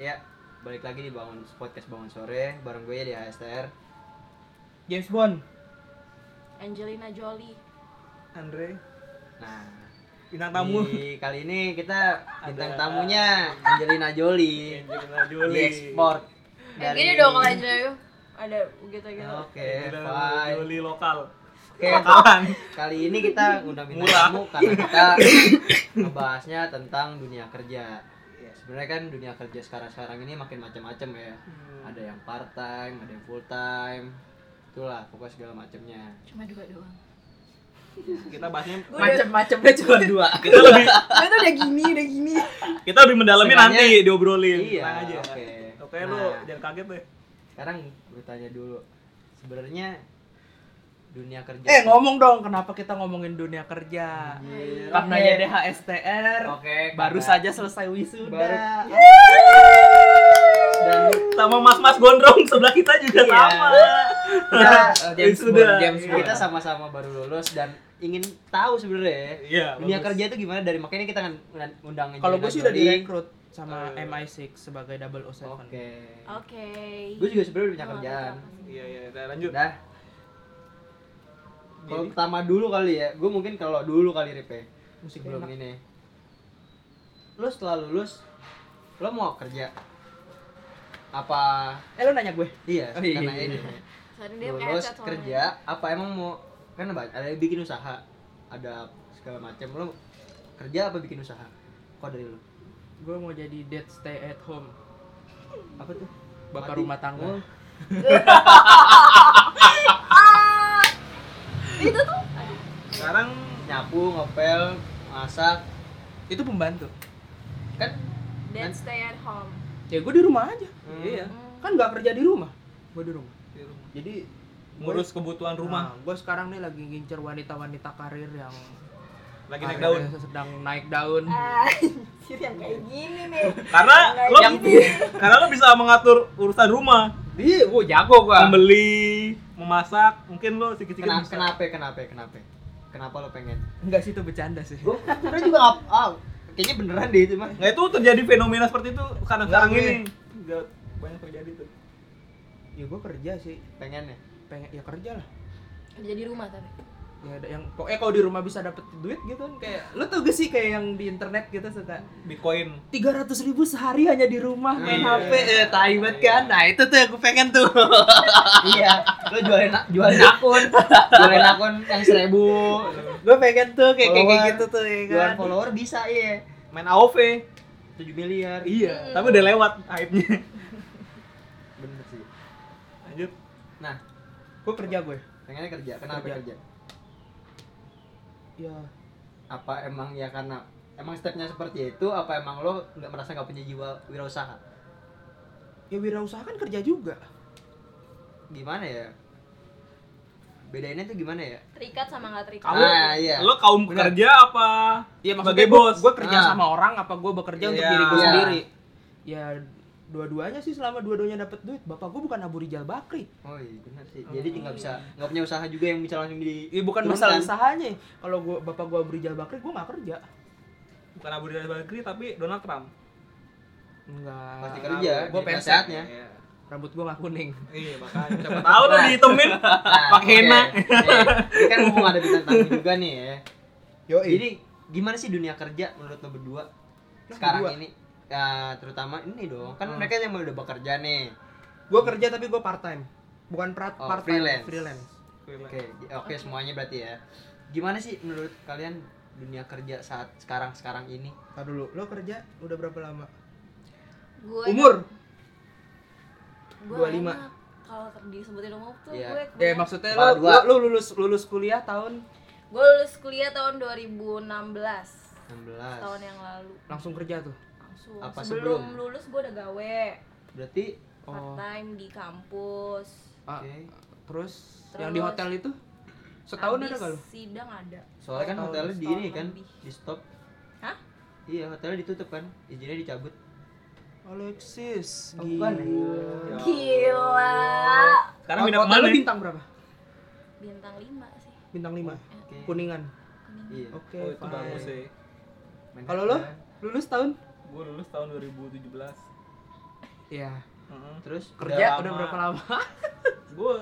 Ya, balik lagi di bangun podcast bangun sore bareng gue di HSTR. James Bond Angelina Jolie. Andre Nah, bintang tamu di kali ini kita bintang Ada- tamunya Angelina Jolie Angelina Jolie diekspor Eh, gini dong kalau Angelina Jolie. Ada gitu gitu. Oke, Angelina fine. Jolie lokal Oke, lokalan kali ini kita undang bintang tamu karena kita ngebahasnya tentang dunia kerja. Sebenarnya kan dunia kerja sekarang-sekarang ini makin macam-macam ya. Ada yang part time, ada yang full time. Itulah pokoknya segala macamnya. Cuma dua doang. kita bahasnya Macam-macamnya cuma dua. kita lebih tuh udah gini, udah gini. kita lebih mendalami nanti diobrolin Iya, Tenang aja oke. oke lu Nah. jangan kaget deh Sekarang gue tanya dulu. Sebenarnya dunia kerja Eh ngomong dong kenapa kita ngomongin dunia kerja? Iya. Karena Oke. ya DHSTR Oke, baru karena- saja selesai wisuda. Baru- dan sama mas-mas gondrong sebelah kita juga Iya. sama kita, James Wisuda. Bond, James Iya. Bond. kita sama-sama baru lulus dan ingin tahu sebenarnya iya dunia bagus. kerja itu gimana dari makanya kita kan undang Kalau gue sih udah direkrut sama Eh. MI6 sebagai 007. Oke. Oke. Gue juga sebenarnya udah punya Oh, kerjaan. iya iya udah lanjut Dah. Kalau pertama dulu kali ya, gue mungkin kalau dulu kali Ripe Musik sebelum enak. ini. Lu setelah lulus, lo mau kerja? Apa? Eh lo nanya gue? Iya, Oh, iya, karena iya. ini. Pakai lulus kerja, apa emang mau? Kan ada yang bikin usaha, ada segala macam. Lo kerja apa bikin usaha? Kok dari lo? Gue mau jadi dad stay at home. Apa tuh? Bapak Mati. rumah tangga. Itu tuh. sekarang nyapu, ngepel, masak, Itu pembantu. kan? Dad stay at home. Ya gue di rumah aja. Hmm. iya Hmm. Kan nggak kerja di rumah. Gue di rumah. di rumah. Jadi ngurus kebutuhan rumah gue sekarang nih lagi ngincer wanita-wanita karir yang lagi naik daun sedang naik daun. Anjir yang kayak gini nih. karena lo gini. karena lo bisa mengatur urusan rumah Iya, gue jago gue. membeli memasak mungkin lo sedikit-sedikit Kenapa? bisa Kenapa? Kenapa? Kenapa? Kenapa lo pengen? Enggak sih itu bercanda sih. Gue juga ngap, ah, kayaknya beneran deh itu mah. Nggak itu terjadi fenomena seperti itu sekarang sekarang Nggak, ini Nggak banyak terjadi tuh Ya gue kerja sih. Pengen ya? Pengen ya kerja lah. Kerja di rumah tapi. Ya ada yang pokoknya kalau di rumah bisa dapet duit gitu kan kayak lo tau gak sih kayak yang di internet gitu suka bitcoin tiga ratus ribu sehari hanya di rumah main Iya. HP eh tai banget kan nah itu tuh yang gue pengen tuh iya. Lo jualin jualin akun, jualin akun yang seribu, gue pengen tuh kayak kayak kayak Follower. gitu tuh ya jualan kan follower bisa iya. main AOV 7 miliar. iya tapi udah lewat hype-nya Bener sih. lanjut Nah, gue kerja gue pengennya kerja. Kenapa Kerja. kerja? Ya Apa emang ya karena emang stepnya seperti itu? Apa emang lo nggak merasa nggak punya jiwa wirausaha? ya wirausaha kan kerja juga Gimana ya? Bedainnya tuh gimana ya? Terikat sama nggak terikat. kamu Ah, iya. lo kaum Bener. kerja apa ya sebagai maksudnya bos gue kerja Ah. sama orang apa gue bekerja untuk Iya. diri gue Iya. sendiri ya dua-duanya sih selama dua-duanya dapet duit bapak gue bukan Abu Rijal Bakri Oh iya benar sih. Jadi nggak bisa nggak punya usaha juga yang bisa langsung di. ya, bukan masalah usahanya kalau gue bapak gue Abu Rijal Bakri gue nggak kerja bukan Abu Rizal Bakri tapi Donald Trump Enggak. Pasti kerja. Gue pensek. nasihatnya. Iya. Rambut gue nggak kuning. iya makanya siapa tahu tuh dihitemin Nah, pakai oke. henna Nih, Ini kan ngomong ada bintang tamu juga nih ya. Yo, Jadi gimana sih dunia kerja menurut lo berdua sekarang berdua? ini? Ya terutama ini dong. Kan Hmm. mereka yang udah bekerja nih. gue kerja tapi gue part time. Bukan part Oh, part freelance. freelance. Oke, oke semuanya berarti ya. Gimana sih menurut kalian dunia kerja saat sekarang sekarang ini? Tar dulu, lo kerja udah berapa lama? Gue Umur? 25. enak. Kalau disebutin umur tuh Iya. gue Ya maksudnya Kepala lo, dua. lo, lo lulus lulus kuliah tahun gue lulus kuliah tahun 2016 16. tahun yang lalu langsung kerja tuh. Langsung Apa sebelum, sebelum? lulus gue udah gawe Berarti part Oh. time di kampus Ah, oke. terus, Terus- yang di hotel itu setahun ada gak lo? sidang ada Soalnya kan Oh, hotelnya di ini kan, lebih. di stop. Hah? Iya, hotelnya ditutup kan. Izinnya dicabut. Alexis, Oh, gila. Ya. gila sekarang Oh, pindah hotel ke mana lo bintang berapa? bintang 5 sih Bintang 5. Oke. Kuningan. Kuning. Iya. Oke. oh itu bagus sih Kalau lo lulus tahun gue lulus tahun 2017 Iya. Heeh. Terus Kerja lama. udah berapa lama? Gue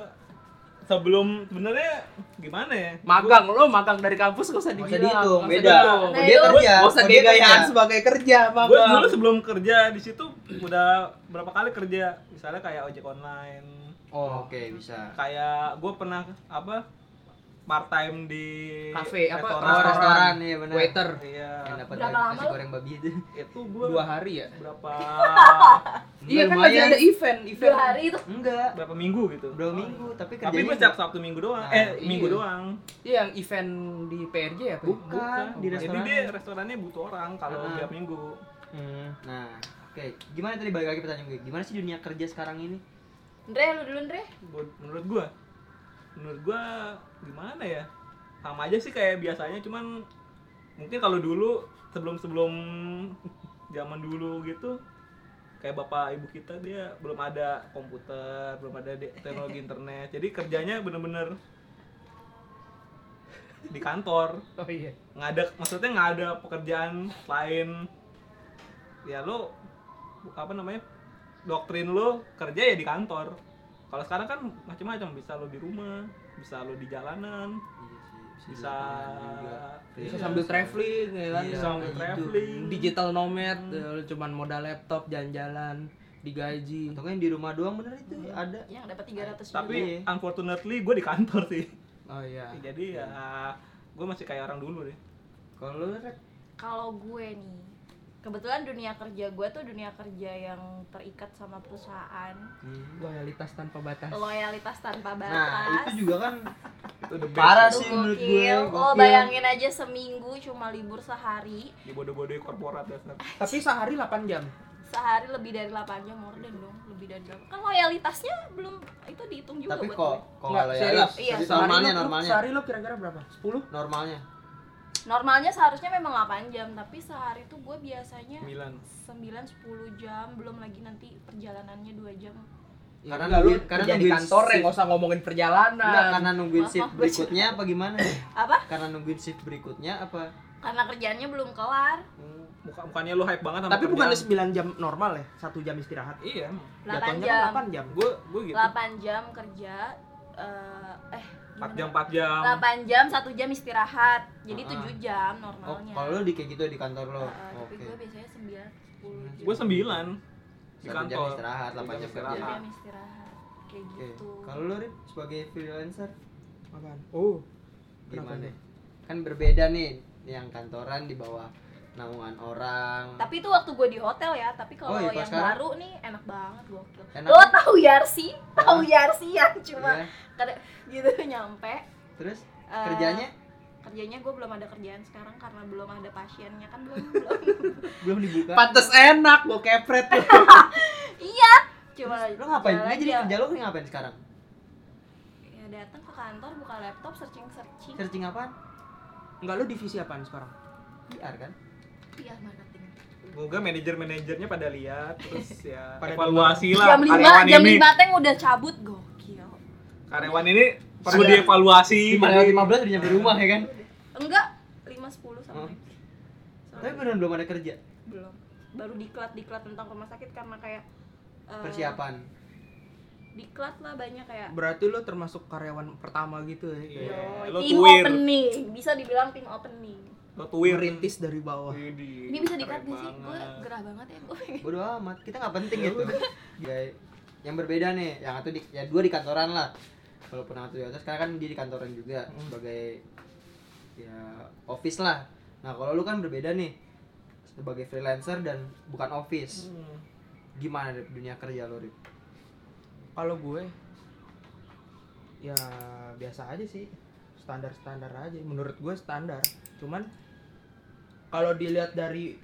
sebelum sebenarnya gimana ya? magang lo magang dari kampus gak usah dibilang. usah dihitung, beda. Nah, dia kerja. Gak usah dia sebagai kerja Gue magang. dulu sebelum kerja di situ udah berapa kali kerja, misalnya kayak ojek online, Oh, oke, bisa. kayak gue pernah apa part time di Kafe, apa? restoran. Oh, restoran iya benar. Waiter Iya. Yang dapat nasi goreng babi itu. Itu gue dua hari ya. berapa Iya kan lagi ada event, event. Dua hari itu. Enggak. berapa minggu gitu. Berapa minggu, tapi kerjanya Tapi gue setiap Sabtu minggu doang. Nah, eh, iya. minggu doang. Iya yang event di PRJ ya, Pak? Bukan, di Jadi restoran. dia restorannya butuh orang kalau Ah. tiap minggu. Hmm. Nah, oke. Gimana tadi balik lagi pertanyaan gue? Gimana sih dunia kerja sekarang ini? Andre, lu dulu Andre. Gua- menurut gua menurut gua gimana ya? Sama aja sih kayak biasanya cuman mungkin kalau dulu sebelum sebelum zaman dulu gitu kayak bapak ibu kita dia belum ada komputer belum ada teknologi internet. Jadi kerjanya bener-bener di kantor. Oh iya. nggak ada maksudnya nggak ada pekerjaan lain. Ya lo apa namanya doktrin lo kerja ya di kantor kalau sekarang kan macam-macam bisa lo di rumah bisa lo di jalanan Iya sih, bisa Bisa Iya. sambil traveling ya kan. Iya, bisa sambil traveling Digital nomad, ya, lu cuman modal laptop jalan-jalan, digaji. Atau kan di rumah doang bener itu ada. Yang dapat 300 tapi Iya. unfortunately gue di kantor sih Oh iya. jadi ya gue masih kayak orang dulu deh Kalau lu? Kalau gue nih, kebetulan dunia kerja gue tuh dunia kerja yang terikat sama perusahaan, Hmm. Loyalitas tanpa batas. loyalitas tanpa batas. Nah, itu juga kan itu the Parah sih menurut gue. gokil. Lo bayangin aja seminggu cuma libur sehari, di bodoh-bodoh korporat dasar Tapi sehari 8 jam. sehari lebih dari 8 jam more than dong, lebih dari berapa? Kan loyalitasnya belum itu dihitung juga Tapi kok kok Nggak, nggak serius. loyal? Iya. Normalnya normalnya. Sehari lo kira-kira berapa? 10? Normalnya. Normalnya seharusnya memang 8 jam, tapi sehari tuh gue biasanya 9 9 10 jam, belum lagi nanti perjalanannya 2 jam. Ya, Karena enggak, lu nungguin- karena kerja di nungguin kantor ya, shift. nggak usah ngomongin perjalanan. Enggak karena nungguin Maaf, shift berikutnya apa gimana? Apa? Karena nungguin shift berikutnya apa? Karena kerjaannya belum kelar. Bukan bukannya lu hype banget sama Tapi bukan kerjaan. 9 jam normal ya, satu jam istirahat. iya 8 Jatuhnya jam. kan 8 jam. gue gue gitu 8 jam kerja eh eh 4 jam 4 jam 8 jam, 1 jam istirahat. Jadi Ah. 7 jam Oh, normalnya. kalau lu di kayak gitu di kantor lo. Eh, eh, tapi Oke. gue biasanya 9 10 jam. gue 9 di Satu jam kantor istirahat, Satu 8 jam istirahat. kerja. jam istirahat. Kayak Oke. gitu. Kalau lu Rip, sebagai freelancer Apaan? Oh, gimana? Kenapa? Kan berbeda nih yang kantoran di bawah naungan orang. Tapi itu waktu gue di hotel ya, tapi kalau Oh, iya, yang sekarang? baru nih enak banget gokil. Enak Lo tahu Yarsi? Tahu Yarsi yang cuma Iya. kada- gitu nyampe Terus eh, kerjanya kerjanya gue belum ada kerjaan sekarang karena belum ada pasiennya kan belum belum belum dibuka. pantes enak gua kepret iya cuma Lu ngapain? jalan Nggak jadi aja. kerja lu ngapain sekarang? ya datang ke kantor buka laptop searching searching Searching apaan? Enggak lu divisi apaan sekarang? PR kan? Iya marketing Moga manajer-manajernya pada lihat terus ya Pada evaluasi lah jam lima karyawan jam ini. lima teng udah cabut gokil Karyawan ini perlu Ada. dievaluasi. Lima lewat lima belas udah nyampe rumah ya kan? enggak lima sepuluh Oh. sampai Tapi beneran belum ada kerja. belum baru diklat diklat tentang rumah sakit karena kayak eh, Persiapan. diklat lah banyak kayak Berarti lu termasuk karyawan pertama gitu ya. Iya. Kayak lo tim opening bisa dibilang tim opening Tuir. merintis dari bawah. Widih, ini bisa dikat gak sih gue gerah banget ya gue Bodoh amat, kita nggak penting itu. Guys, yang berbeda nih, yang satu di, ya dua di kantoran lah. Walaupun yang satu di atas, sekarang kan dia di kantoran juga sebagai ya office lah. Nah kalau lu kan berbeda nih sebagai freelancer dan bukan office. Hmm. Gimana Rip, dunia kerja lo Rip? Kalau gue ya biasa aja sih. Standar-standar aja. Menurut gue standar. Cuman kalau dilihat dari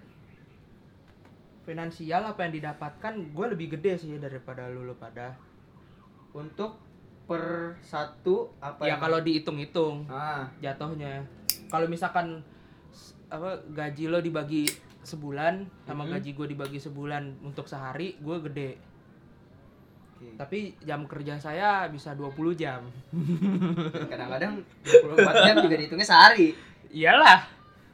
finansial apa yang didapatkan gue lebih gede sih daripada lu, lu pada Untuk per satu apa? ya yang- kalau dihitung-hitung ah jatuhnya kalau misalkan apa gaji lo dibagi sebulan sama Mhm. gaji gue dibagi sebulan untuk sehari gue gede oke. tapi jam kerja saya bisa 20 jam kadang-kadang 24 jam juga dihitungnya sehari. iyalah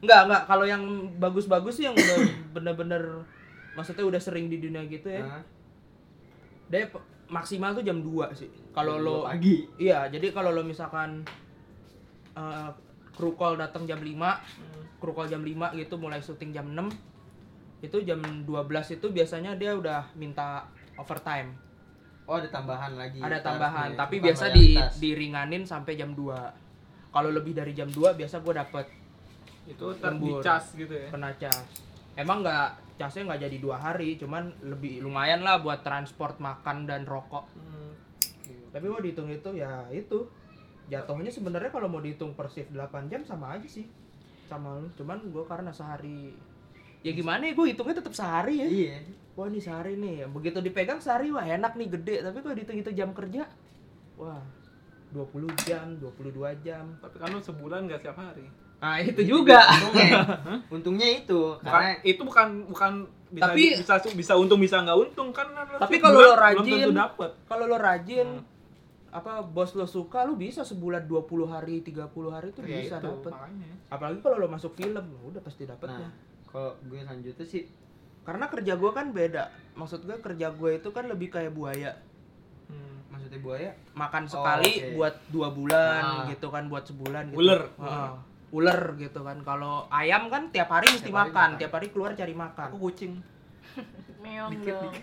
nggak nggak. Kalau yang bagus-bagus sih yang udah bener-bener maksudnya udah sering di dunia gitu ya. Ah, dia maksimal tuh jam 2 sih. Kalau lo pagi? iya jadi kalau lo misalkan eh kru call datang jam 5 Hmm. kru call jam 5 gitu mulai syuting jam 6 itu jam 12 itu biasanya dia udah minta overtime. Oh ada tambahan lagi. Ada tambahan tapi biasa di diringanin sampai jam 2 kalau lebih dari jam 2 biasa gue dapet itu Lembur. gitu ya? Kena cas. Emang nggak casnya nggak jadi dua hari cuman lebih lumayan lah buat transport makan dan rokok. Hmm. tapi mau dihitung itu ya itu. Jatuhnya sebenarnya kalau mau dihitung per shift 8 jam sama aja sih. Sama lu. Cuman gue karena sehari. Ya gimana ya gue hitungnya tetap sehari ya. Iya. Wah ini sehari nih. Begitu dipegang sehari wah enak nih gede. Tapi kalau dihitung itu jam kerja wah 20 jam 22 jam. Tapi kan lu sebulan nggak setiap hari nah itu juga untungnya untungnya itu bukan, karena itu bukan bukan bisa Tapi- bisa bisa untung bisa nggak untung kan Tapi kalau lo rajin, dapet kalau lo rajin Hmm. apa bos lo suka lo bisa sebulan 20 hari 30 hari itu Ya bisa itu, dapet makanya. apalagi kalau lo masuk film udah pasti dapetnya nah kalau gue selanjutnya sih karena kerja gue kan beda maksud gue kerja gue itu kan lebih kayak buaya Hmm. maksudnya buaya makan Oh, sekali oke. buat dua bulan Ah. gitu kan buat sebulan gitu. Uler. Heeh. Uler gitu kan. Kalau ayam kan tiap hari mesti Tiap hari makan makan. tiap hari keluar cari makan. Aku kucing. Meong Dikit, dong.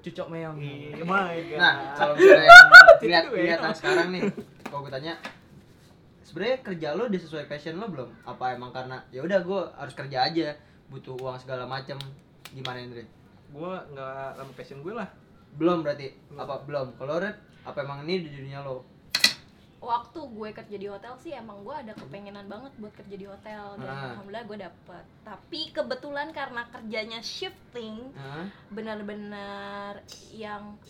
cucok meong. Iya, my God. nah kalau misalnya lihat lihat ya. yang sekarang nih kalau gue tanya sebenarnya kerja lo udah sesuai passion lo belum? Apa emang karena ya udah gue harus kerja aja butuh uang segala macam gimana Indri? Gua nggak sama passion gue lah. Belum berarti? Belum. apa belum? Kalau Red apa emang ini di dunia lo waktu gue kerja di hotel sih emang gue ada kepengenan banget buat kerja di hotel dan Ah. alhamdulillah gue dapet. Tapi kebetulan karena kerjanya shifting Hah? benar-benar yang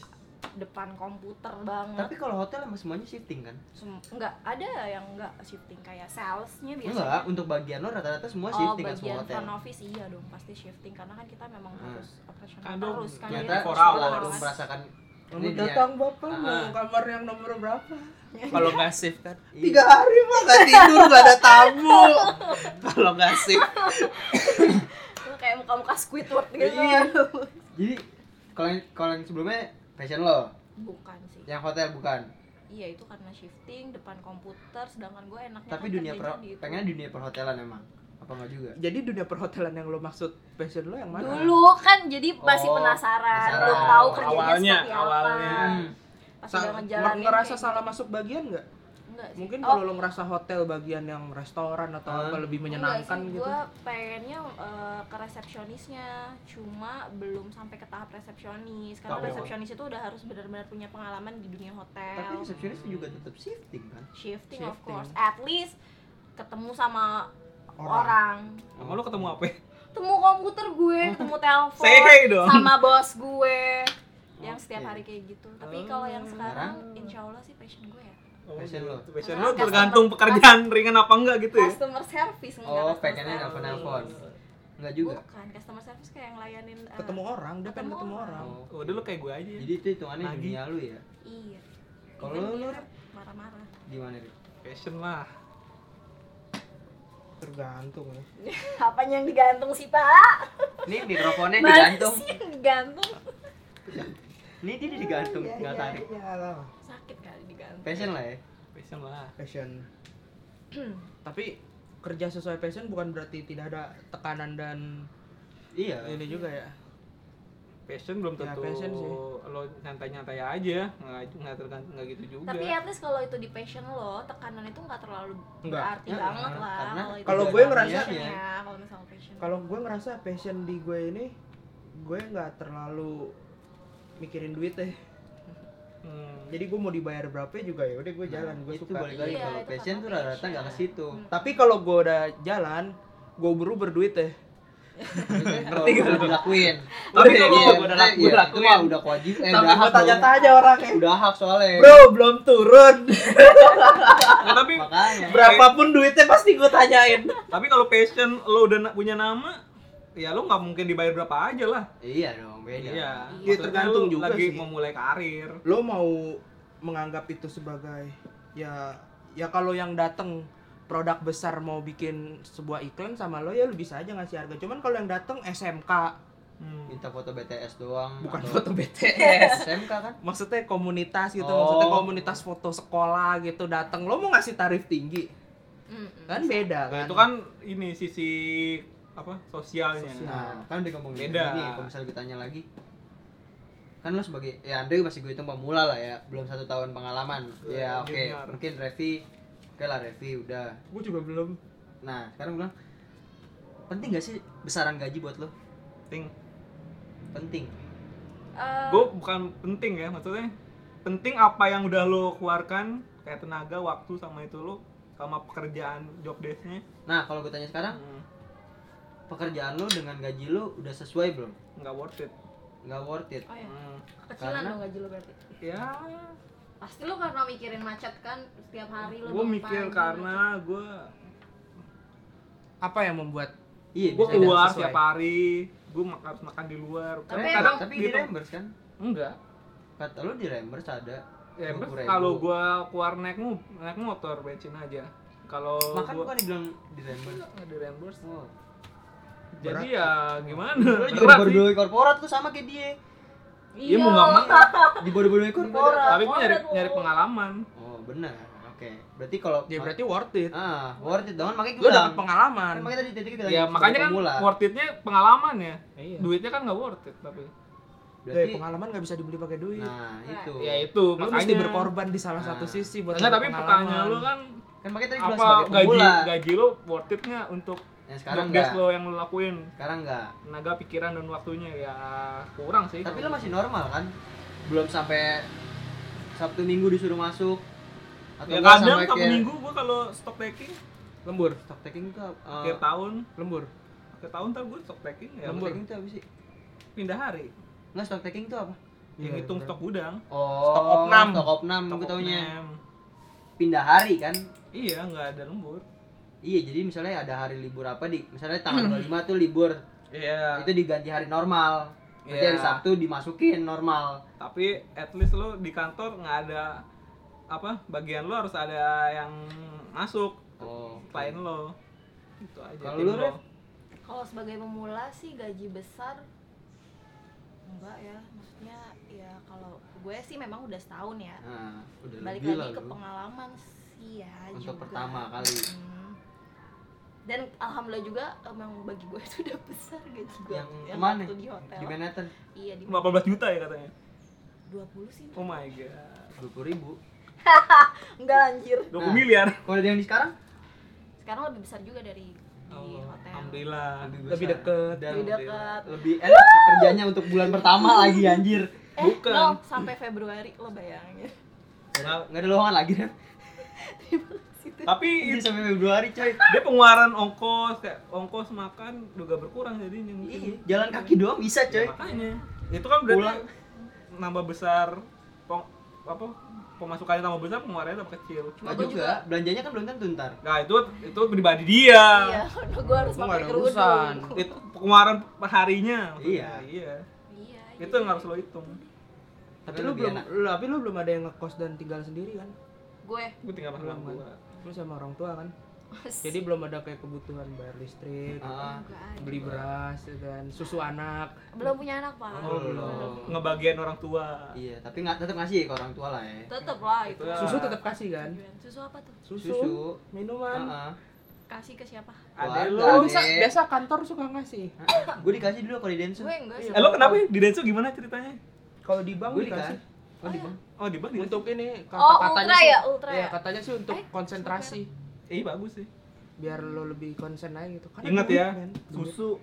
depan komputer banget. Tapi kalau hotel emang semuanya shifting kan? Sem- nggak ada yang nggak shifting kayak salesnya biasanya. Enggak untuk bagian lo rata-rata semua oh shifting kan semua bagian hotel. front office iya dong pasti shifting. Karena kan kita memang Hmm. harus operasional Kan terus kan kita for harus merasakan ini datang bapak Ah. mau kamar yang nomor berapa kalau nggak shift kan? Iya. tiga hari mah nggak tidur nggak ada tamu. Kalau nggak shift. Kayak muka-muka Squidward gitu. Iya. jadi kalau yang kalau yang sebelumnya passion lo? Bukan sih. Yang hotel bukan? Iya itu karena shifting depan komputer sedangkan gue enaknya tapi kan dunia per kerjanya di itu. pengen dunia perhotelan emang? Apa enggak juga? Jadi dunia perhotelan yang lo maksud passion lo yang mana? Dulu kan jadi masih Oh, penasaran penasaran. belum tahu kerjanya Awalnya, seperti apa. awalnya. Hmm. Sa- ngerasa kayak salah gitu. masuk bagian nggak enggak sih. mungkin Oh, kalau lo ngerasa hotel bagian yang restoran atau Ah. apa lebih menyenangkan gitu gue pengennya eh, ke resepsionisnya cuma belum sampai ke tahap resepsionis karena Tahu. resepsionis itu udah harus benar-benar punya pengalaman di dunia hotel tapi resepsionis juga tetap shifting kan shifting, of Shifting. course at least ketemu sama Orang. orang, sama lu ketemu apa ketemu komputer gue ketemu telepon sama bos gue yang setiap hari kayak gitu. Tapi kalau yang sekarang insya Allah sih passion gue ya. Passion lo? passion lu tergantung customer- pekerjaan ringan apa enggak gitu ya? customer service enggak oh customer pengennya service. nelfon nelfon. Enggak juga? Bukan customer service kayak ngelayanin eh, ketemu orang dia pengen ketemu orang. orang. Oh. oh, udah lu kayak gue aja jadi itu hitungannya Lagi. dunia lu ya? Iya. Kalau lu, marah-marah. Gimana nih passion lah. Tergantung ya. Apanya yang digantung sih pak? Ini mikrofonnya digantung. sih yang digantung ini dia digantung Iya, tinggal iya, tarik. iya lah. sakit kali digantung. Passion lah ya? Passion lah. Passion. Tapi kerja sesuai passion bukan berarti tidak ada tekanan dan iya. ini juga ya? Passion belum Ya, tentu passion sih. lo nyantai-nyantai aja. Nggak nggak tergantung nggak gitu juga. Tapi at least kalau itu di passion lo tekanan itu nggak terlalu Nggak. berarti Ya, banget lah karena itu kalau gue ngerasa- ya. kalau misalnya passion. Kalau gue ngerasa passion di gue ini gue nggak terlalu mikirin duit deh. Hmm. jadi gue mau dibayar berapa juga ya udah gue jalan gue itu suka balik lagi Iya, kalau passion tuh rata-rata passion. nggak ke situ. Hmm. tapi kalau gue udah jalan gue buru berduit deh. Ngerti gak udah dilakuin Tapi Iya, kalau iya, udah lakuin, iya, mah udah kewajiban eh, udah gue tanya-tanya orangnya. Udah hak soalnya. Bro belum turun. Nah, tapi makanya. berapapun duitnya pasti gue tanyain. Tapi kalau passion lo udah punya nama ya lo nggak mungkin dibayar berapa aja lah. Iya dong beda. Iya. Maksudnya tergantung juga lagi sih. mau mulai karir. Lo mau menganggap itu sebagai ya ya kalau yang datang produk besar mau bikin sebuah iklan sama lo ya lo bisa aja ngasih harga. Cuman kalau yang datang SMK Hmm. minta foto BTS doang bukan atau foto BTS SMK kan? Maksudnya komunitas gitu Oh. maksudnya komunitas foto sekolah gitu datang lo mau ngasih tarif tinggi? Mm-mm. kan beda Nah, kan? itu kan ini sisi apa sosialnya. Sosial. nah kan udah ngomongin Beda. ini kalau misalnya gue tanya lagi kan lo sebagai ya Andre masih gue hitung pemula lah ya belum satu tahun pengalaman Gue ya oke junior. mungkin Revi oke lah Revi udah gue juga belum nah sekarang gue bilang penting gak sih besaran gaji buat lo Penting. penting Eh, Gue bukan penting ya maksudnya. Penting apa yang udah lo keluarkan kayak tenaga, waktu sama itu lo sama pekerjaan job desk-nya. nah kalau gue tanya sekarang Hmm, pekerjaan lo dengan gaji lo udah sesuai belum? Nggak worth it. nggak worth it. Oh ya Hmm, kecilan Karena- dong gaji lo berarti. Ya. Pasti lo karena mikirin macet kan setiap hari lo gue mikir pagi, karena gue apa yang membuat iya gue keluar sesuai. tiap hari gue harus makan di luar. Tapi emang- kadang tapi di gitu. Reimburse kan? Enggak. Kata lo di reimburse ada ya 20.000. kalau gue keluar naik naik motor bensin aja. Kalau makan gua bukan dibilang di reimburse di reimburse oh. Jadi ya gimana? Dibodoh korporat tuh sama kayak dia. Iya mau nggak mau. Dibodoh-bodohin korporat tapi gue nyari nyari pengalaman. Oh benar. Oke. Berarti kalau ya berarti worth it. Ah worth it dong. Makanya gue dapet pengalaman. kan makanya tadi tadi kita bilang ya makanya kan pemula. worth itnya pengalaman ya. Iya. Duitnya kan nggak worth it tapi berarti Dari pengalaman nggak bisa dibeli pakai duit. Nah itu. Ya itu. Lo makanya mesti berkorban di salah Nah. satu sisi buat Enggak, tapi pertanyaan lu kan kan makanya tadi bilang apa sebagai gaji pemula. gaji lu worth it nggak untuk yang sekarang enggak lo yang lo lakuin. Sekarang enggak tenaga pikiran dan waktunya ya kurang sih tapi lo masih normal kan? Belum sampai sabtu minggu disuruh masuk atau ya kadang satu kayak minggu gua kalau stock taking lembur? Stock taking tuh uh, akhir tahun. lembur. Akhir tahun ntar gua stock taking ya. Stock Lembur. taking tuh apa sih? Pindah hari. Enggak stock taking tuh apa? Yang Iya, hitung stok gudang. Oh Stock opnam. stock opnam Stock gue taunya. pindah hari kan? Iya nggak ada lembur iya jadi misalnya ada hari libur apa di misalnya tanggal 25 tuh libur. Iya. Itu diganti hari normal. Berarti Iya. hari Sabtu dimasukin normal. Tapi at least lo di kantor nggak ada apa bagian lo harus ada yang masuk. Oh klien lo. Itu aja Kalau lu, kalau sebagai pemula sih gaji besar enggak ya. Maksudnya ya kalau gue sih memang udah setahun ya. Nah udah balik lebih lagi lah ke lu. pengalaman sih ya Untuk juga. pertama kali. Hmm. Dan alhamdulillah juga emang bagi gue itu udah besar gaji gue yang ke mana waktu di hotel. Di Manhattan? Iya di 18 juta ya katanya? 20 sih. Oh my god. Dua puluh ribu. Enggak anjir. 20 Nah. miliar. kalau ada yang di sekarang? Sekarang lebih besar juga dari di Oh, hotel. alhamdulillah. Besar. Lebih deket. dan lebih dekat lebih enak kerjanya untuk bulan pertama lagi anjir. Eh Bukan. no, sampai Februari lo bayangin. Nggak ada lowongan lagi kan tapi itu, sampai Februari coy. dia pengeluaran ongkos kayak ongkos makan juga berkurang jadinya mungkin iya jalan kaki doang bisa Ya, coy. makanya. Itu kan berarti Pulang. nambah besar peng, apa pemasukannya tambah besar pengeluarannya tambah kecil. Gua juga. juga. belanjanya kan belum tentu ntar. Nah itu itu pribadi dia. Iya gue harus Gua nggak pakai kerudung. itu pengeluaran per harinya. Maksudnya. Iya. iya iya. Itu jadi yang harus lo hitung. Tapi lu lebih belum enak. lu, tapi lu belum ada yang ngekos dan tinggal sendiri kan? Gue gue tinggal sama tua lu sama orang tua kan? Jadi belum ada kayak kebutuhan bayar listrik Ah, beli beras ya kan? Susu anak. Belum punya anak pak. Oh, belum. ngebagian orang tua. Iya tapi nggak tetap ngasih ke orang tua lah ya. Tetep lah itu ya. susu tetap kasih kan? Susu apa tuh? Susu, Susu. minuman. Heeh. kasih ke siapa? Ada lo Kan bisa biasa kantor suka ngasih. Gue dikasih dulu kalau di Densu gue enggak sih. Eh lo kenapa ya? di Denso gimana ceritanya? Kalau di bank gue dikasih dikasih. Oh di bang oh di dikasih? untuk ini Oh, katanya ultra sih, ya, ultra iya, ya? katanya sih untuk Eh, konsentrasi. eh bagus sih. Biar lo lebih konsen aja gitu. Karena ingat ya men. Duit. susu.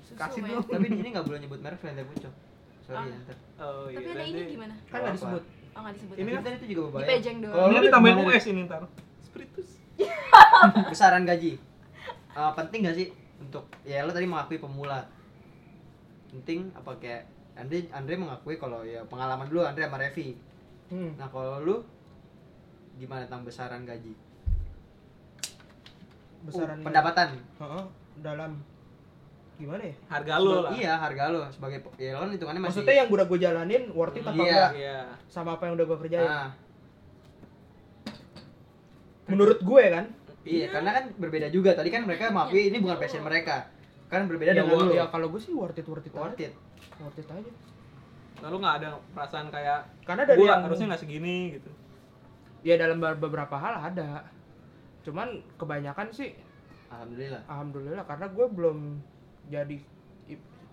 Susu, Kasih men. dulu. tapi di sini nggak boleh nyebut merek Valente Pucok sorry Ah. ntar. Oh iya tapi ada ini gimana? Kan nggak disebut. Oh nggak disebut. Ini ini kan- kan itu juga berbahaya dipejeng doang. Kalau ini ditambahin US ini ntar. Spiritus. Besaran gaji. Eh, penting gak sih untuk ya lo tadi mengakui pemula. Penting apa kayak Andre Andre mengakui kalau ya pengalaman dulu Andre sama Revi. Hmm. nah kalau lu gimana tentang besaran gaji? Besaran Uh, pendapatan. Heeh, dalam gimana ya? Harga lo lah. iya harga lo sebagai ya lo kan hitungannya masih maksudnya yang udah gue jalanin worth it apa Iya. enggak? Iya. Sama apa yang udah gue kerjain. Ah, menurut gue kan? Iya karena kan berbeda juga. Tadi kan mereka mengakui ini bukan passion mereka kan berbeda ya, dengan gua- lu. ya kalau gue sih worth it worth it worth aja. it. Worth it aja. Lalu nggak ada perasaan kayak karena dari yang harusnya nggak segini gitu. Ya dalam be- beberapa hal ada. Cuman kebanyakan sih alhamdulillah. Alhamdulillah karena gue belum jadi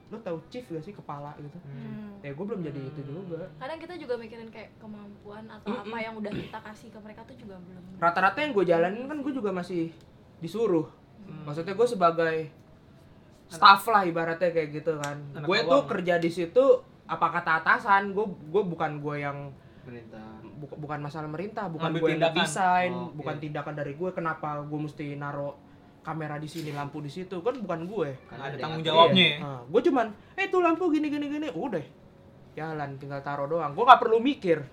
lo tahu chief gak sih? Kepala gitu. Hmm. ya gue belum jadi itu juga. Kadang kita juga mikirin kayak kemampuan atau Mm-mm. apa yang udah kita kasih ke mereka tuh juga belum. Rata-rata yang gue jalanin kan gue juga masih disuruh. Hmm. maksudnya gue sebagai staff lah ibaratnya kayak gitu kan. Gue tuh kerja di situ apa kata atasan gue gue bukan gue yang bu- bukan masalah merintah bukan gue yang desain Oh, bukan tindakan dari gue kenapa gue mesti naro kamera di sini lampu di situ kan bukan gue. Karena ada tanggung jawabnya ya. Nah, gue cuman eh tuh lampu gini gini gini. Udah jalan tinggal taruh doang. Gue nggak perlu mikir.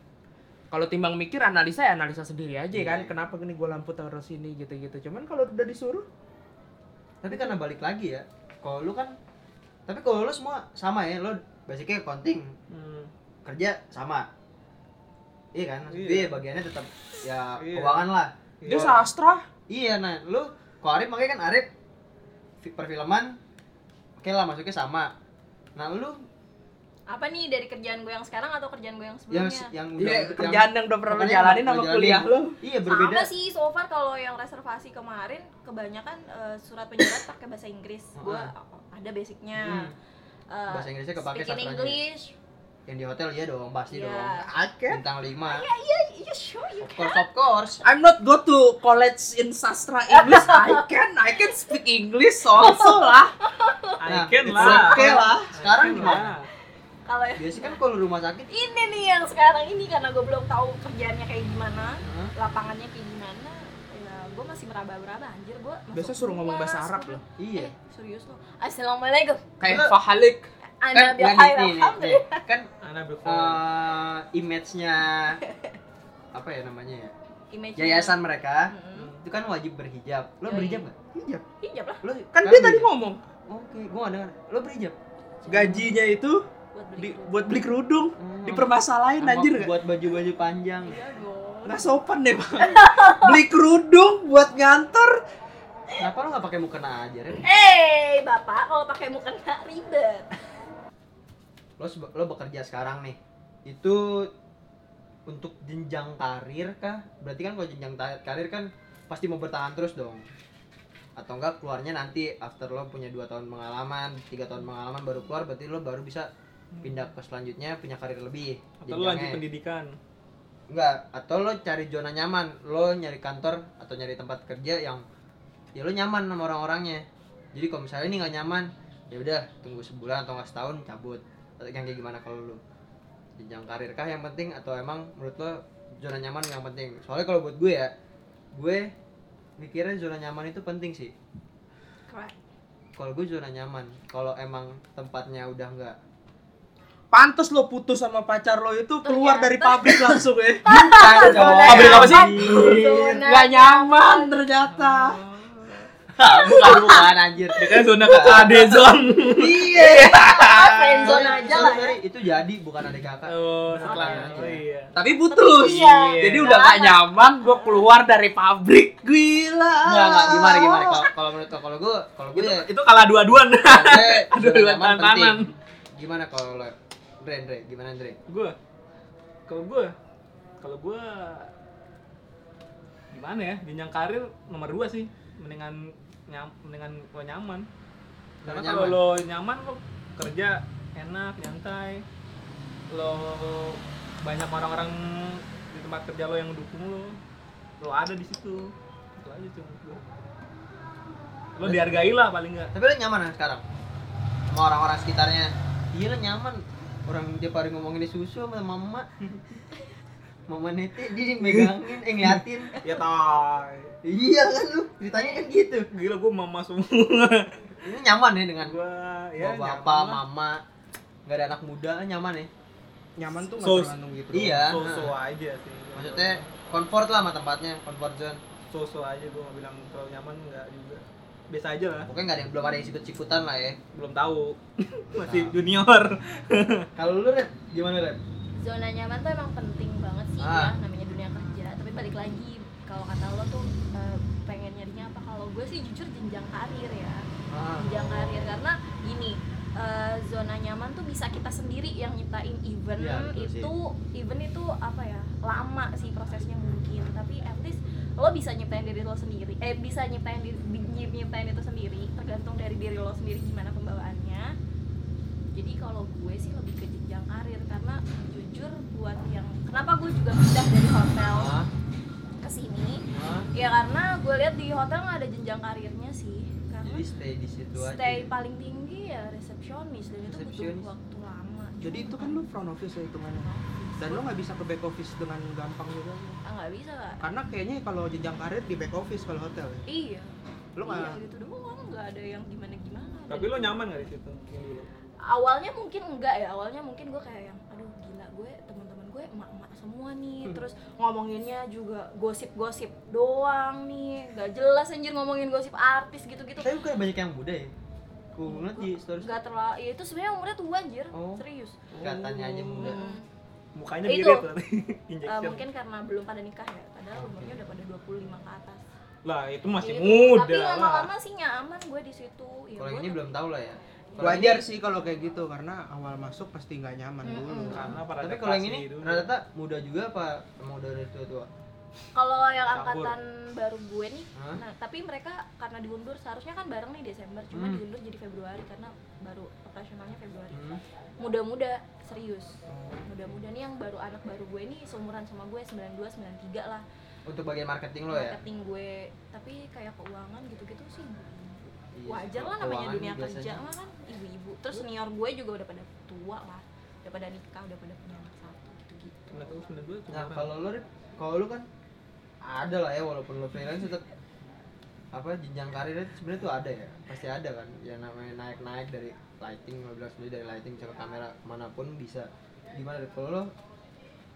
Kalau timbang mikir analisa ya analisa sendiri aja Iya. kan. kenapa gini gue lampu taruh sini gitu gitu cuman kalau udah disuruh tapi karena balik lagi ya kalau lu kan tapi kalau lu semua sama ya lo basicnya accounting Hmm. kerja sama iya kan Iya. iya bagiannya tetap ya Iya. keuangan lah dia Gua- sastra iya nah lu kalau Arif makanya kan Arif fi- perfilman oke lah masuknya sama nah lu apa nih dari kerjaan gue yang sekarang atau kerjaan gue yang sebelumnya yang Iya, yang- kerjaan yang udah pernah jalanin sama kuliah lo iya berbeda sama sih so far kalau yang reservasi kemarin kebanyakan eh, surat penyurat pakai bahasa Inggris gue ada basicnya Hmm. Eh, Bahasa Inggrisnya kepake speaking sastranya. English yang di hotel iya dong pasti Iya. dong Oke. bintang lima iya iya sure you of course of course I'm not go to college in sastra English. I can I can speak English also lah. Nah, I can it's lah okay lah. sekarang can gimana. Kalau biasanya kan kalau rumah sakit ini nih yang sekarang ini karena gue belum tahu kerjaannya kayak gimana Hah? lapangannya kayak gimana. Ya gue masih meraba-raba anjir. Gue Biasa suruh ngomong bahasa Arab loh. iya. Eh serius loh assalamualaikum. Kayak fahalik. anda kan nih, nih, kan eh image-nya apa ya namanya ya? Image yayasan mereka. Mm-mm. itu kan wajib berhijab. Lo Yoi. berhijab nggak? Hijab. hijab lah. Lo Kan lo dia tadi ngomong. Oke gua nggak dengar. Lo berhijab? Gajinya itu buat beli di- kerudung. buat beli kerudung. Hmm. dipermasalahin Sama anjir. buat baju-baju panjang. Iya dong. Nggak sopan deh bang. Beli kerudung buat ngantor kenapa lo nggak pakai mukena aja Ren? eh bapak kalau pakai mukena ribet. Lo lo bekerja sekarang nih. Itu untuk jenjang karir kah? Berarti kan kalau jenjang karir kan pasti mau bertahan terus dong. Atau enggak keluarnya nanti after lo punya dua tahun pengalaman tiga tahun pengalaman baru keluar berarti lo baru bisa pindah ke selanjutnya punya karir lebih atau lu lanjut pendidikan. Enggak atau lo cari zona nyaman lo nyari kantor atau nyari tempat kerja yang ya lo nyaman sama orang-orangnya. Jadi kalau misalnya ini nggak nyaman ya udah tunggu sebulan atau nggak setahun cabut. Atau yang kayak gimana kalau lo? Jenjang karir kah yang penting atau emang menurut lo zona nyaman yang penting? Soalnya kalau buat gue ya gue mikirnya zona nyaman itu penting sih. Kalau gue zona nyaman kalau emang tempatnya udah nggak pantes lo putus sama pacar lo itu keluar Ternyata. dari pabrik langsung ya Pabrik apa sih? Nggak nyaman ternyata bukan bukan anjir Dia kan zona ke AD zone. iya friendzone aja lah ya. sorry, itu jadi bukan adik kakak Oh, setelah oh iya. tapi putus Iya. jadi udah gak nyaman gue keluar dari pabrik gila Enggak, enggak, gimana gimana kalau kalau menurut kalau gue kalau gue ya Itu kalah dua-duan. gue Aduh, zona dua nyaman tantanan. penting. Gimana kalau lo Dre, Dre, gimana Dre? Gue, kalau gue, kalau gue gimana ya? Jenjang karir nomor dua sih. Mendingan nyam, mendingan lo nyaman. Karena kalau lo nyaman lo kerja enak nyantai. Lo banyak orang-orang di tempat kerja lo yang dukung lo lo ada di situ. Itu aja cuma gue lo dihargai lah paling enggak Tapi lo nyaman kan sekarang? Sama orang-orang sekitarnya? Iya lo nyaman. Orang dia pada ngomongin susu sama mama. mama nete dia megangin, eh ngeliatin. ya tay Iya kan lu, ceritanya kan gitu. gila gue mama semua Ini nyaman ya dengan gue ya bapak, mama. Gak ada anak muda, nyaman ya. nyaman tuh So- nggak tergantung gitu Iya. so so aja sih Maksudnya comfort lah sama tempatnya, comfort zone. so so aja gue nggak bilang terlalu nyaman nggak juga biasa aja lah Pokoknya gak ada yang belum ada yang sikut-sikutan lah ya. belum tahu masih Nah. junior Kalau lu Red, gimana Red? zona nyaman tuh emang penting banget sih Ah. ya namanya dunia kerja tapi balik lagi kalau kata lo tuh eh, pengen nyarinya apa kalau gue sih jujur jenjang karir ya Ah. jenjang karir karena gini eh, zona nyaman tuh bisa kita sendiri yang nyiptain event sih. itu event itu apa ya lama sih prosesnya mungkin tapi at least lo bisa nyiptain diri lo sendiri eh bisa nyiptain diri nyiptain itu sendiri tergantung dari diri lo sendiri gimana pembawaannya. Jadi kalau gue sih lebih ke jenjang karir karena jujur buat yang kenapa gue juga pindah dari hotel ke sini? Ya karena gue lihat di hotel nggak ada jenjang karirnya sih. Karena jadi stay di situ aja. stay paling tinggi ya resepsionis dan itu butuh Resepsionis. waktu lama. Jadi itu kan lu front office ya hitungannya? Dan lu nggak bisa ke back office dengan gampang juga? Ah nggak bisa Kak. karena kayaknya kalau jenjang karir di back office kalau hotel ya? Iya Lu iya nggak- gitu doang nggak ada yang gimana gimana Tapi lo nyaman gak di situ? Yang dulu. awalnya mungkin enggak ya awalnya mungkin gue kayak yang aduh gila gue teman-teman gue emak-emak semua nih Hmm. terus ngomonginnya juga gosip-gosip doang nih gak jelas anjir ngomongin gosip artis gitu-gitu tapi bukan banyak yang muda ya ngeliat di stories Gak terlalu, ya itu sebenarnya umurnya tua anjir, Oh. serius. katanya aja muda Mm. Mukanya Itu. mirip? Eh, Injection. mungkin karena belum pada nikah ya, padahal umurnya udah pada 25 ke atas. Lah, itu masih Gitu. muda Tapi lama-lama sih nyaman gue di situ. Ya, kalau ini belum tahu lah ya Kalau wajar ini- sih kalau kayak gitu karena awal masuk pasti nggak nyaman Mm-mm. dulu Karena pada tapi kalau yang ini rata-rata muda juga apa emang udah dari tua-tua Kalau yang Campur. angkatan baru gue nih, Hah? nah tapi mereka karena diundur seharusnya kan bareng nih Desember, cuma Hmm. diundur jadi Februari karena baru operasionalnya Februari. Hmm. Muda-muda serius. Muda-muda nih yang baru anak baru gue nih seumuran sama gue 92 93 lah. Untuk bagian marketing lo ya? Marketing gue, tapi kayak keuangan gitu-gitu sih. Iya, wajar lah namanya dunia biasanya. kerja mah kan ibu-ibu. Terus senior gue juga udah pada tua lah. Udah pada nikah udah pada punya anak satu gitu-gitu. Nggak tahu 92 tuh? Nah kalau lo kalau lo kan ada lah ya walaupun lo freelance tetap apa jenjang karirnya sebenarnya tuh ada ya. Pasti ada kan. Yang namanya naik naik dari lighting lo bilang sendiri dari lighting bisa ke kamera mana pun bisa. Gimana kalau lo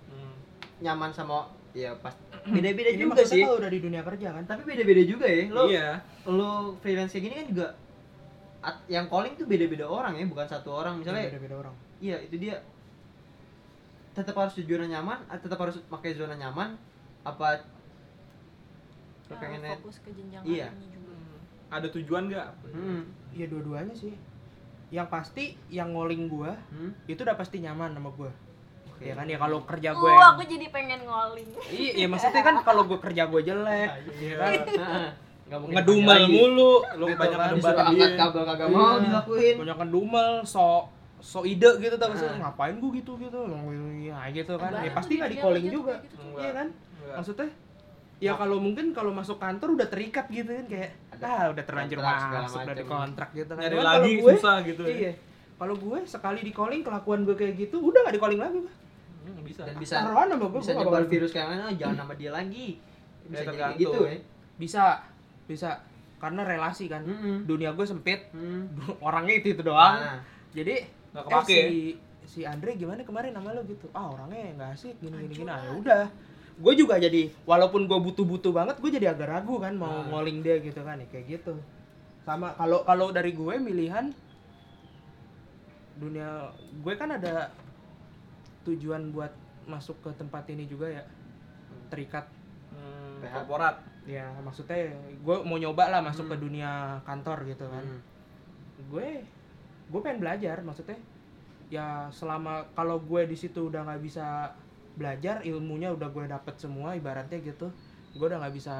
Hmm. nyaman sama ya pas beda-beda juga maksudnya sih. kalau udah di dunia kerja kan? Tapi beda-beda juga ya lo Iya. lo freelance kayak gini kan juga at- yang calling tuh beda-beda orang ya bukan satu orang. Misalnya beda beda orang. iya itu dia. Tetap harus di zona nyaman ah, tetap harus pakai zona nyaman apa lo pengennya fokus ke jenjang Iya. juga. Hmm. Ada tujuan nggak? hmm, ya dua-duanya sih. Yang pasti yang ngoling gua hmm, itu udah pasti nyaman sama gua oke. ya kan ya kalau kerja gue uh aku jadi pengen ngoling iya iya, maksudnya kan kalau gue kerja gue jelek Iya. kan Nah, Ngedumel mulu, lu banyak kan, disuruh dia. angkat kabel kagak mau Iya. dilakuin banyak ngedumel so so ide gitu tau gak sih Ah. ngapain gue gitu gitu ya gitu kan ya pasti nggak di di calling juga gitu. Enggak. iya kan Enggak. maksudnya ya kalau mungkin kalau masuk kantor udah terikat gitu kan kayak Ada ah udah terlanjur masuk dari macem. kontrak gitu kan Nyari lagi kalau gue, susah gitu ya. iya kalau gue sekali di calling kelakuan gue kayak gitu udah nggak di calling lagi gue Hmm, bisa. dan bisa taruhan sama gue bisa nggak nyebar virus kayak mana oh, jangan nama dia lagi. Bisa Ya, jadi gitu ya bisa bisa. Karena relasi kan. Mm-mm. dunia gue sempit. Hmm. orangnya itu itu doang. Nah, jadi Nggak eh, kepake. si si Andre gimana kemarin nama lo gitu? Ah orangnya nggak asik gini gini gini. Ah, ya udah gue juga jadi walaupun gue butuh butuh banget gue jadi agak ragu kan mau Nah. ngoling dia gitu kan ya kayak gitu. Sama kalau kalau dari gue milihan dunia gue kan ada tujuan buat masuk ke tempat ini juga ya terikat Hmm, PH. korporat. ya maksudnya gue mau nyoba lah masuk Hmm. ke dunia kantor gitu kan hmm. gue gue pengen belajar maksudnya ya selama kalau gue di situ udah nggak bisa belajar ilmunya udah gue dapet semua ibaratnya gitu gue udah nggak bisa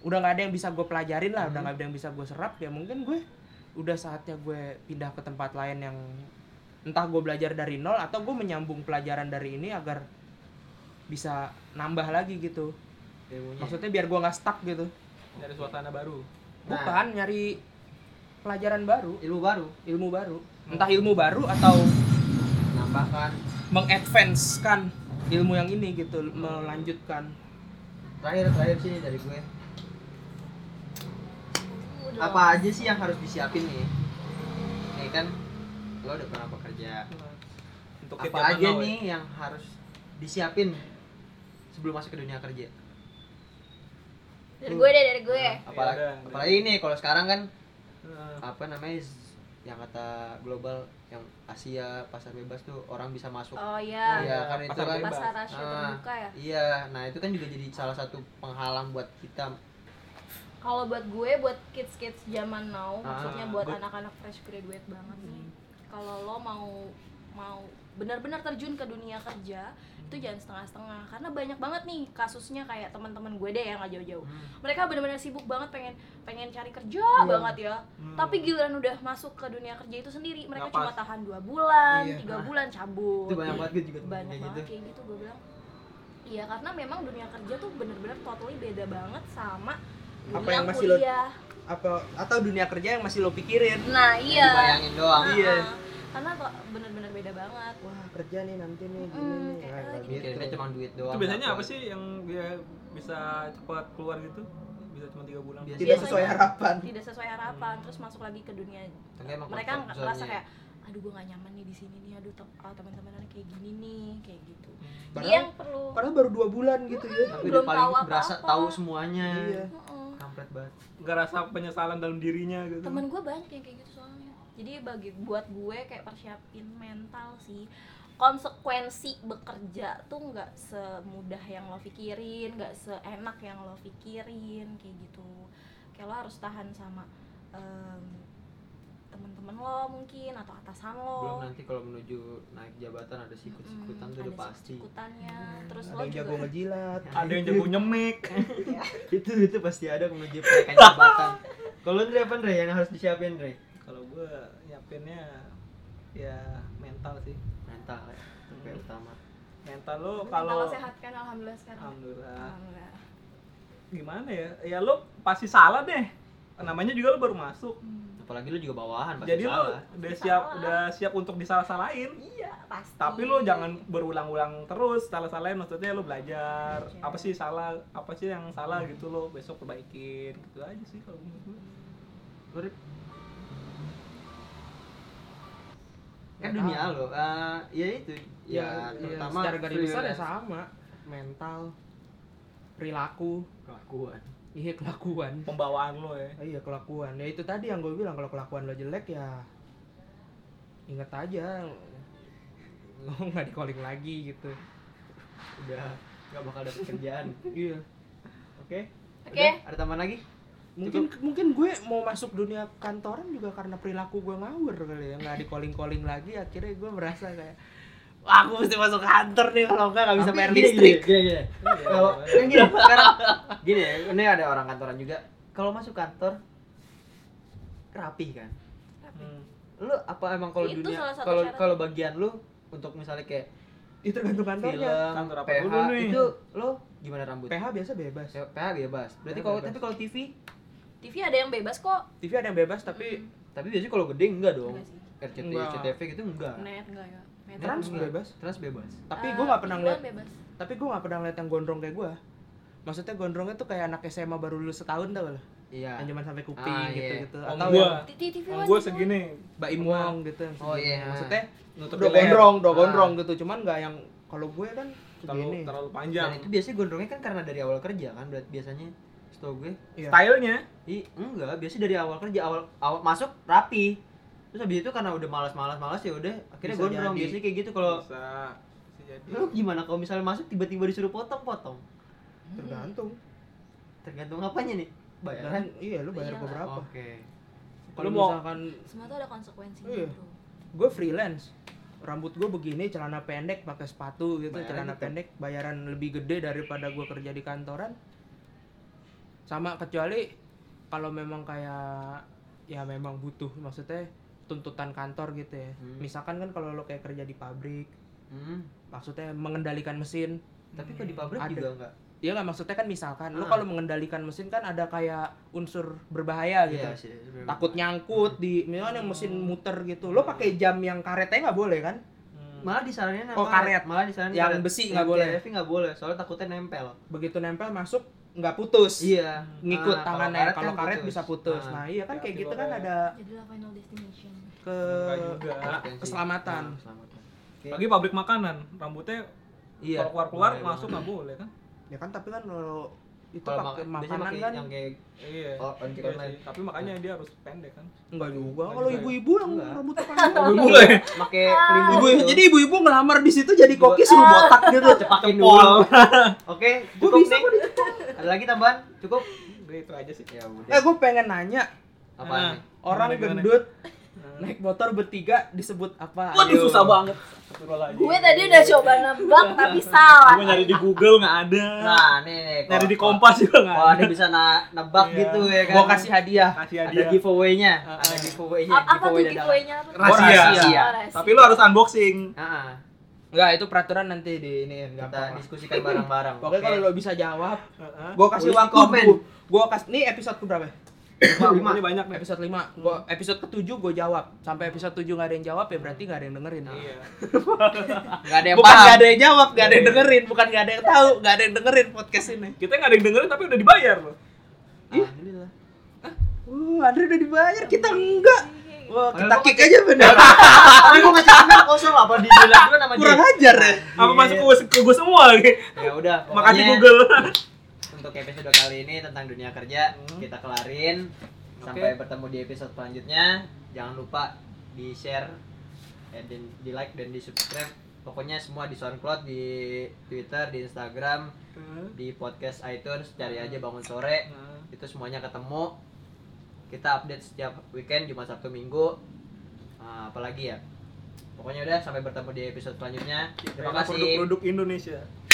udah nggak ada yang bisa gue pelajarin lah udah Hmm. nggak ada yang bisa gue serap ya mungkin gue udah saatnya gue pindah ke tempat lain yang entah gue belajar dari nol atau gue menyambung pelajaran dari ini agar bisa nambah lagi gitu. Ilmunya. Maksudnya biar gue nggak stuck gitu. Nyari suasana baru. Nah. bukan nyari pelajaran baru. Ilmu baru. Ilmu baru. Entah ilmu baru atau nambahkan. mengadvancekan ilmu yang ini gitu melanjutkan. Terakhir terakhir sih dari gue. Apa aja sih yang harus disiapin nih? Nih kan lo udah pernah bekerja Untuk hit apa aja ya. nih yang harus disiapin sebelum masuk ke dunia kerja? Dari gue deh dari gue. Apalagi ada. apalagi ini kalau sekarang kan Nah, apa namanya yang kata global yang Asia pasar bebas tuh orang bisa masuk. Oh iya. Iya, kan itu pasar kan. pasar Asia Ah, terbuka ya? iya. Nah itu kan juga jadi salah satu penghalang buat kita. Kalau buat gue buat kids kids zaman now Ah, maksudnya buat anak-anak fresh graduate banget nih kalau lo mau mau benar-benar terjun ke dunia kerja itu jangan setengah-setengah. Karena banyak banget nih kasusnya kayak teman-teman gue deh yang gak jauh-jauh. Mereka benar-benar sibuk banget pengen pengen cari kerja banget ya. Hmm. tapi giliran udah masuk ke dunia kerja itu sendiri. Mereka cuma tahan dua bulan Iya. tiga bulan cabut. Itu banyak banget gue juga banyak kayak banget gitu kayak gitu gue bilang. Iya karena memang dunia kerja tuh bener-bener totally beda banget sama dunia Apa yang masih lo- kuliah apa atau dunia kerja yang masih lo pikirin. Nah iya. dibayangin doang. Ah, Iya. karena kok bener-bener beda banget. Wah kerja nih nanti nih gini Mm, nih. kayak Nah, gitu. cuma duit doang itu biasanya apa sih yang dia bisa cepat keluar gitu? Bisa cuma tiga bulan? Biasanya- tidak sesuai Biasanya- harapan. tidak sesuai harapan terus masuk lagi ke dunia emang mereka ngerasa kayak aduh gue gak nyaman nih di sini nih aduh tem- ah, teman-teman kayak gini nih kayak gitu. Padahal- dia yang perlu padahal baru dua bulan gitu ya. Tapi belum udah paling tahu berasa apa-apa. tahu semuanya. Iya. Heeh. Kampret banget. Nggak rasa penyesalan dalam dirinya gitu. Temen gue banyak yang kayak gitu soalnya. Jadi bagi buat gue kayak persiapin mental sih. Konsekuensi bekerja tuh nggak semudah yang lo pikirin nggak seenak yang lo pikirin kayak gitu. Kayak lo harus tahan sama em, temen-temen lo mungkin atau atasan belum lo nanti kalau menuju naik jabatan ada sikut-sikutan Mm, tuh udah ada pasti. sikutannya terus ada lo yang jago juga ngejilat. Ada yang jago nyemik itu itu pasti ada menuju penaikan jabatan. Kalau Andre apa Andre? Yang harus disiapin Andre? Kalau gue nyiapinnya ya mental sih. Mental ya itu yang utama. Mental lo kalau kalau sehat kan? Alhamdulillah sekarang alhamdulillah. Alhamdulillah. Gimana ya? Ya lo pasti salah deh. Namanya juga lo baru masuk. Hmm. Apalagi lu juga bawahan pasti jadi lo salah. udah Pasti siap salah. udah siap untuk disalah-salahin. Iya pasti. Tapi lo jangan berulang-ulang terus salah-salahin maksudnya lo belajar. Belajar. apa sih salah apa sih yang salah gitu lo besok perbaikin gitu aja sih kalau menurut gue Lu, kan dunia lo eh, ya itu. Ya, ya, ya terutama secara garis besar ya sama mental perilaku. Kelakuan iya kelakuan. Pembawaan lo ya. Iya kelakuan. Ya itu tadi yang gue bilang kalau kelakuan lo jelek ya inget aja. Lo nggak di calling lagi gitu. Udah nggak bakal dapet kerjaan. Iya. Oke? Oke. Udah, ada tambahan lagi? Mungkin mungkin gue mau masuk dunia kantoran juga karena perilaku gue ngawur kali ya. Nggak di calling calling lagi akhirnya gue merasa kayak wah aku mesti masuk kantor nih kalau enggak nggak bisa bayar gini, listrik. gini, gini, gini. kalau gini sekarang gini ya ini ada orang kantoran juga. Kalau masuk kantor rapi kan? Hmm. lu apa emang kalau dunia kalau kalau bagian lu untuk misalnya kayak itu tergantung kantornya. film Kantor apa PH dulu nih? itu lo gimana rambut? PH biasa bebas. PH bebas. Berarti kalau tapi kalau TV TV ada yang bebas kok. TV ada yang bebas tapi tapi biasanya kalau gede enggak dong. Enggak sih. RCTI. CTV gitu enggak. Net enggak ya Net Trans enggak. bebas. trans bebas. Tapi Eh, gue nggak pernah TV ngeliat bebas. tapi gue nggak pernah ngeliat yang gondrong kayak gue maksudnya gondrongnya tuh kayak anak SMA baru lulus setahun tau lo iya. Yang cuma sampai kuping Ah, gitu iya. gitu om atau gua. TV om gua segini. Mbak Imwong gitu Oh, iya. maksudnya nutup udah gondrong udah Ah. gondrong gitu. Cuman nggak yang kalau gue kan terlalu terlalu dan panjang. itu biasanya gondrongnya kan karena dari awal kerja kan berarti biasanya setahu gue. Iya. stylenya? Ih, enggak, biasanya dari awal kerja, awal awal masuk rapi. Terus habis itu karena udah malas-malas malas ya udah akhirnya Bisa gondrong. jadi. Biasanya kayak gitu kalau bisa bisa jadi lu gimana kalau misalnya masuk tiba-tiba disuruh potong-potong? tergantung Tergantung apanya nih? Bayaran. Iya lu bayar Iya. gue berapa Oke. kalau Lu mau- misalkan semua tuh ada konsekuensinya Iya. bro gue freelance rambut gue begini celana pendek pakai sepatu gitu Bayaran celana tetap. pendek bayaran lebih gede daripada gue kerja di kantoran sama kecuali kalau memang kayak ya memang butuh maksudnya tuntutan kantor gitu ya Hmm. misalkan kan kalau lo kayak kerja di pabrik Hmm. maksudnya mengendalikan mesin Tapi kok di pabrik Ada. juga enggak? ya nggak maksudnya kan misalkan lo Ah. kalau mengendalikan mesin kan ada kayak unsur berbahaya gitu Iya sih. sebenarnya. takut nyangkut di misalnya yang mesin muter gitu lo pakai jam yang karetnya nggak boleh kan Hmm. Malah disaranin Oh, karet. Malah disaranin Yang karet. besi nggak boleh. TRF nggak boleh, soalnya takutnya nempel. begitu nempel masuk nggak putus Iya. ngikut Ah, tangannya karet kalau kan karet bisa putus Ah. nah iya kan kayak Hati-hati gitu kan ada jadilah final destination ke keselamatan. Ah, keselamatan. Oke. lagi pabrik makanan rambutnya Iya. kalau keluar keluar Boleh, masuk nggak boleh kan ya kan tapi kan kalau itu pakai makanan pakai kan yang kayak iya Oh, Iya sih. tapi makanya dia harus pendek kan enggak juga kalau ya? ibu-ibu yang rambutnya panjang boleh pakai pelindung ibu gitu. jadi ibu-ibu ngelamar di situ jadi koki suruh botak gitu pakai dulu. Oke, gue cukup bisa nih. kok di- Ada lagi tambahan? Cukup? Itu aja sih. ya udah Eh gue pengen nanya apa Nah. nih orang gendut Nah. Naik motor bertiga disebut apa? Waduh Ayo. susah banget. Gue tadi udah coba nebak tapi salah Gue nyari di Google nggak ada. nah nih nih nyari di Kompas juga nggak kalau ada. ada bisa na- nebak Iya. gitu ya kan Gua kasih hadiah. Kasih ada hadiah. giveaway-nya Ah, ada giveaway-nya A- apa tuh giveaway-nya apa tuh? Rahasia. Oh, rahasia. Oh, rahasia. Tapi lu harus unboxing. Ah, Enggak, itu peraturan nanti di ini kita diskusikan bareng-bareng Pokoknya kalau lo bisa jawab, Heeh. gua kasih waktu. komen. Gua, gua kasih ini episode ke berapa? Ya? Lima. Ini banyak nih. Episode 5. Gua episode ke-7 gua jawab. Sampai episode 7 enggak ada yang jawab ya berarti enggak ada yang dengerin. Iya. nggak ada yang Bukan paham enggak ada yang jawab, enggak ada yang dengerin, bukan enggak ada yang tahu, enggak ada yang dengerin podcast ini. Kita nggak ada yang dengerin tapi udah dibayar loh. Alhamdulillah. Uh, Andre udah dibayar, kita enggak. Wah, kita kick aja bener. Tapi gua ngasih email kosong apa di bilang dulu nama dia. Kurang ajar ya. Apa masuk ke gua- ke gue semua lagi? Ya udah, Makasih Google. Untuk episode kali ini tentang dunia kerja Hmm. kita kelarin. Sampai bertemu di episode selanjutnya. Jangan lupa di share, eh, dan di like dan di subscribe. Pokoknya semua di SoundCloud, di Twitter, di Instagram, di podcast iTunes, cari aja bangun sore. Itu semuanya ketemu. Kita update setiap weekend Jumat Sabtu Minggu. Ah, apalagi ya? Pokoknya udah sampai bertemu di episode selanjutnya. Terima kasih. Produk-produk Indonesia.